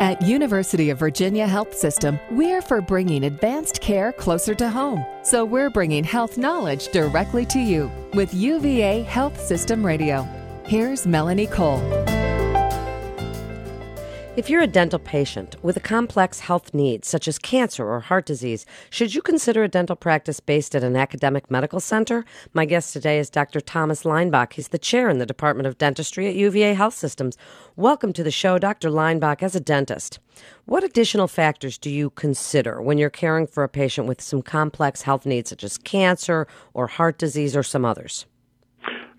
At University of Virginia Health System, we're for bringing advanced care closer to home. So we're bringing health knowledge directly to you with UVA Health System Radio. Here's Melanie Cole. If you're a dental patient with a complex health need, such as cancer or heart disease, should you consider a dental practice based at an academic medical center? My guest today is Dr. Thomas Leinbach. He's the chair in the Department of Dentistry at UVA Health Systems. Welcome to the show, Dr. Leinbach, as a dentist. What additional factors do you consider when you're caring for a patient with some complex health needs, such as cancer or heart disease or some others?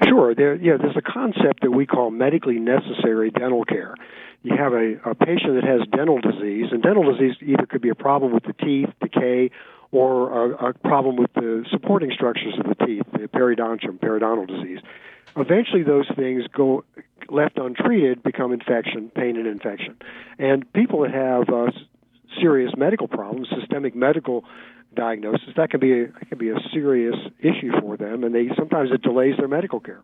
Sure. There, yeah, there's a concept that we call medically necessary dental care you have a, a patient that has dental disease, and dental disease either could be a problem with the teeth, decay, or a, a problem with the supporting structures of the teeth, the periodontium, periodontal disease. Eventually, those things go left untreated become infection, pain, and infection. And people that have uh, serious medical problems, systemic medical diagnosis, that can be a, can be a serious issue for them, and they sometimes it delays their medical care.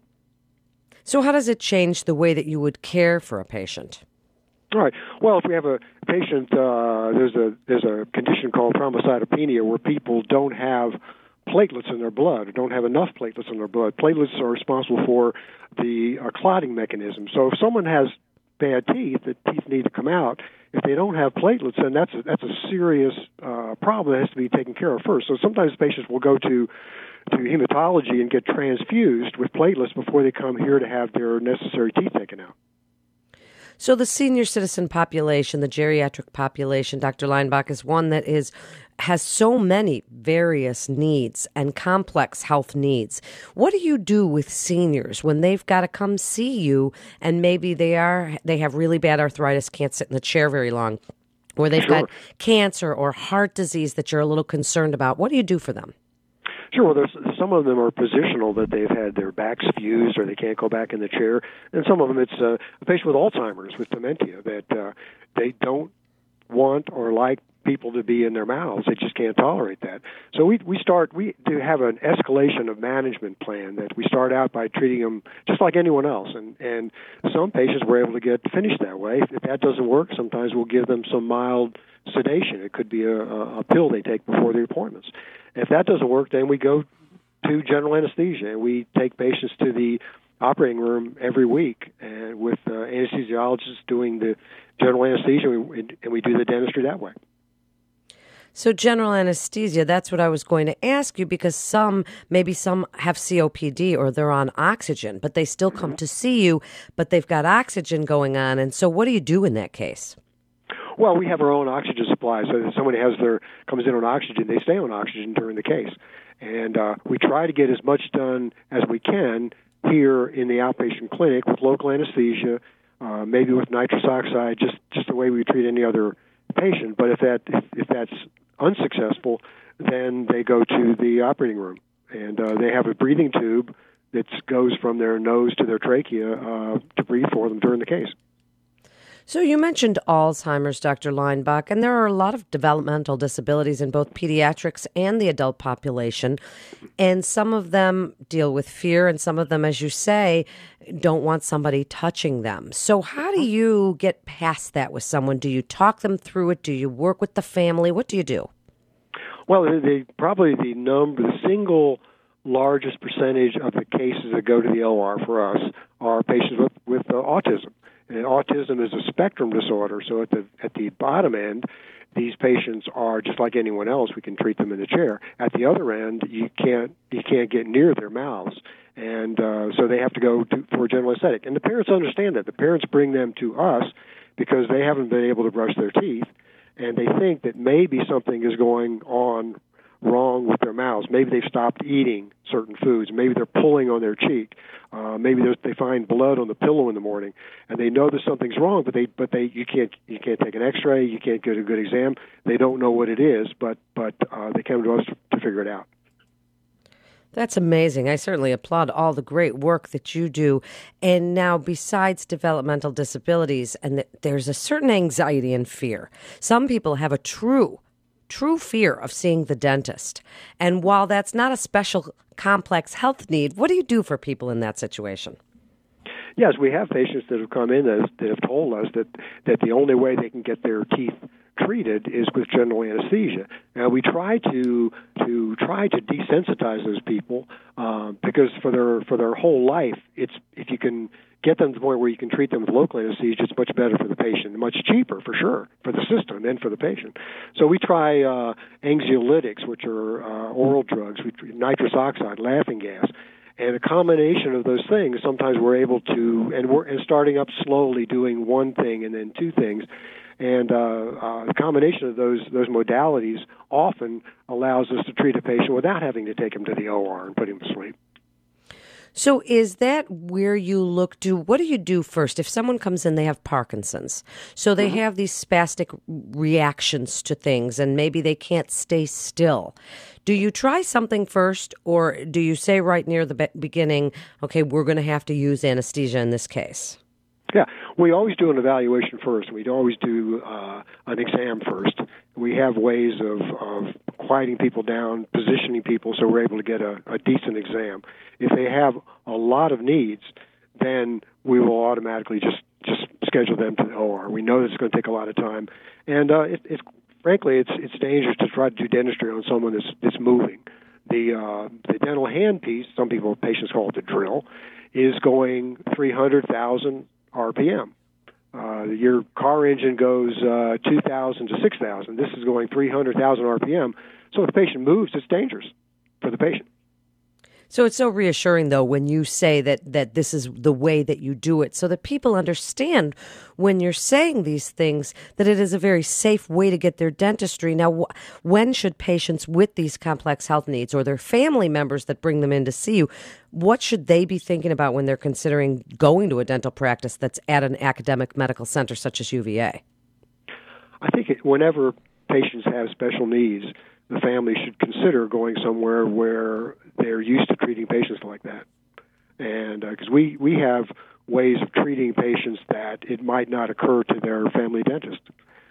So, how does it change the way that you would care for a patient? All right. Well, if we have a patient, uh, there's a there's a condition called thrombocytopenia where people don't have platelets in their blood or don't have enough platelets in their blood. Platelets are responsible for the uh, clotting mechanism. So if someone has bad teeth, the teeth need to come out. If they don't have platelets, then that's a, that's a serious uh, problem that has to be taken care of first. So sometimes patients will go to to hematology and get transfused with platelets before they come here to have their necessary teeth taken out. So the senior citizen population, the geriatric population, Dr. Leinbach, is one that is has so many various needs and complex health needs. What do you do with seniors when they've got to come see you and maybe they are they have really bad arthritis, can't sit in the chair very long, or they've sure. got cancer or heart disease that you're a little concerned about? What do you do for them? Sure. Well, there's some of them are positional that they've had their backs fused or they can't go back in the chair, and some of them it's uh, a patient with Alzheimer's with dementia that uh, they don't want or like people to be in their mouths. They just can't tolerate that. So we we start we do have an escalation of management plan that we start out by treating them just like anyone else, and and some patients were able to get finished that way. If that doesn't work, sometimes we'll give them some mild sedation. It could be a, a pill they take before the appointments. If that doesn't work, then we go to general anesthesia and we take patients to the operating room every week and with uh, anesthesiologists doing the general anesthesia and we do the dentistry that way. So general anesthesia, that's what I was going to ask you because some maybe some have COPD or they're on oxygen, but they still come mm-hmm. to see you, but they've got oxygen going on. And so what do you do in that case? Well, we have our own oxygen supply, so if somebody has their comes in on oxygen, they stay on oxygen during the case, and uh, we try to get as much done as we can here in the outpatient clinic with local anesthesia, uh, maybe with nitrous oxide, just just the way we treat any other patient. But if that if, if that's unsuccessful, then they go to the operating room, and uh, they have a breathing tube that goes from their nose to their trachea uh, to breathe for them during the case. So you mentioned Alzheimer's, Dr. Leinbach, and there are a lot of developmental disabilities in both pediatrics and the adult population. And some of them deal with fear, and some of them, as you say, don't want somebody touching them. So how do you get past that with someone? Do you talk them through it? Do you work with the family? What do you do? Well, the, probably the number, the single largest percentage of the cases that go to the OR for us are patients with, with uh, autism. And autism is a spectrum disorder, so at the at the bottom end, these patients are just like anyone else. We can treat them in the chair. At the other end, you can't you can't get near their mouths, and uh, so they have to go to, for general anesthetic. And the parents understand that. The parents bring them to us because they haven't been able to brush their teeth, and they think that maybe something is going on wrong with their mouths. Maybe they've stopped eating certain foods. Maybe they're pulling on their cheek. Uh, maybe they find blood on the pillow in the morning, and they know that something's wrong. But they, but they, you can't, you can't take an X-ray. You can't get a good exam. They don't know what it is, but, but uh, they come to us to figure it out. That's amazing. I certainly applaud all the great work that you do. And now, besides developmental disabilities, and there's a certain anxiety and fear. Some people have a true true fear of seeing the dentist. And while that's not a special complex health need, what do you do for people in that situation? yes, we have patients that have come in that, that have told us that that the only way they can get their teeth treated is with general anesthesia. Now we try to to try to desensitize those people um, because for their for their whole life, it's if you can get them to the point where you can treat them with local anesthesia, it's much better for the patient, much cheaper for sure for the system and for the patient. So we try uh, anxiolytics, which are uh, oral drugs, nitrous oxide, laughing gas. And a combination of those things, sometimes we're able to, and we're and starting up slowly, doing one thing and then two things, and uh, uh, the combination of those those modalities often allows us to treat a patient without having to take him to the OR and put him to sleep. So, is that where you look to? What do you do first? If someone comes in, they have Parkinson's. So, they mm-hmm. have these spastic reactions to things, and maybe they can't stay still. Do you try something first, or do you say right near the beginning, okay, we're going to have to use anesthesia in this case? Yeah, we always do an evaluation first. We always do uh, an exam first. We have ways of, of quieting people down, positioning people so we're able to get a, a decent exam. If they have a lot of needs, then we will automatically just just schedule them to the OR. We know that it's going to take a lot of time, and uh, it, it's frankly it's it's dangerous to try to do dentistry on someone that's that's moving. The uh, the dental hand piece, some people patients call it the drill, is going 300,000 RPM. Uh, your car engine goes uh, 2,000 to 6,000. This is going 300,000 RPM. So if the patient moves, it's dangerous for the patient. So it's so reassuring, though, when you say that that this is the way that you do it, so that people understand when you're saying these things that it is a very safe way to get their dentistry. Now, wh- when should patients with these complex health needs or their family members that bring them in to see you, what should they be thinking about when they're considering going to a dental practice that's at an academic medical center such as UVA? I think it, whenever patients have special needs the family should consider going somewhere where they're used to treating patients like that. And because uh, we we have ways of treating patients that it might not occur to their family dentist.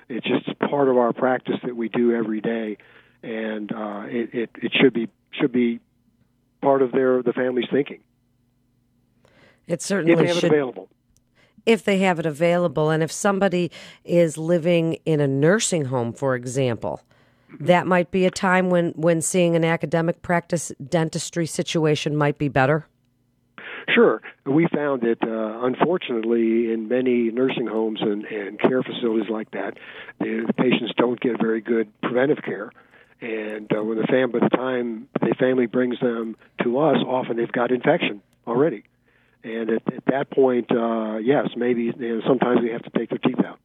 It's just part of our practice that we do every day, and uh, it, it it should be should be part of their the family's thinking. It certainly if they have should. it available if they have it available. And if somebody is living in a nursing home, for example, that might be a time when, when seeing an academic practice dentistry situation might be better? Sure. We found that, uh, unfortunately, in many nursing homes and, and care facilities like that, the, the patients don't get very good preventive care. And uh, when the fam, by the time the family brings them to us, often they've got infection already. And at, at that point, uh, yes, maybe you know, sometimes we have to take their teeth out.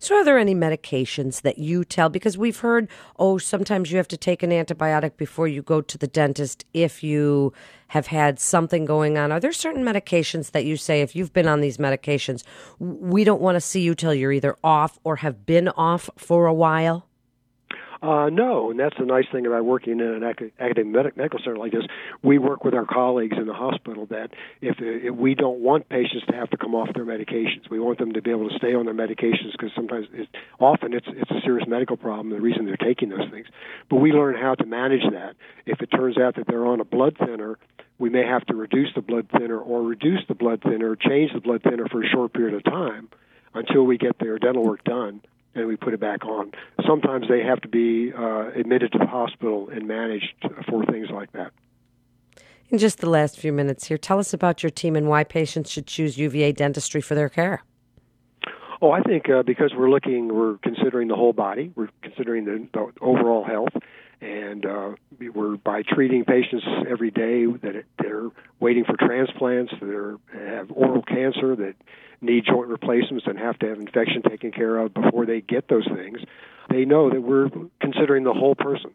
So, are there any medications that you tell? Because we've heard, oh, sometimes you have to take an antibiotic before you go to the dentist if you have had something going on. Are there certain medications that you say, if you've been on these medications, we don't want to see you till you're either off or have been off for a while? Uh, no, and that's the nice thing about working in an academic medical center like this. We work with our colleagues in the hospital that if, if we don't want patients to have to come off their medications, we want them to be able to stay on their medications because sometimes, it's, often it's it's a serious medical problem. The reason they're taking those things, but we learn how to manage that. If it turns out that they're on a blood thinner, we may have to reduce the blood thinner or reduce the blood thinner, change the blood thinner for a short period of time until we get their dental work done and we put it back on. Sometimes they have to be uh, admitted to the hospital and managed for things like that. In just the last few minutes here, tell us about your team and why patients should choose UVA dentistry for their care. Oh, I think uh, because we're looking, we're considering the whole body, we're considering the, the overall health, and uh, we're by treating patients every day that they're waiting for transplants, that have oral cancer, that need joint replacements and have to have infection taken care of before they get those things. They know that we're considering the whole person.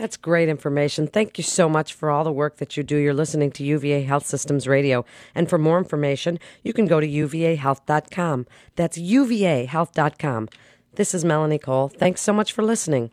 That's great information. Thank you so much for all the work that you do. You're listening to UVA Health Systems Radio. And for more information, you can go to uvahealth.com. That's uvahealth.com. This is Melanie Cole. Thanks so much for listening.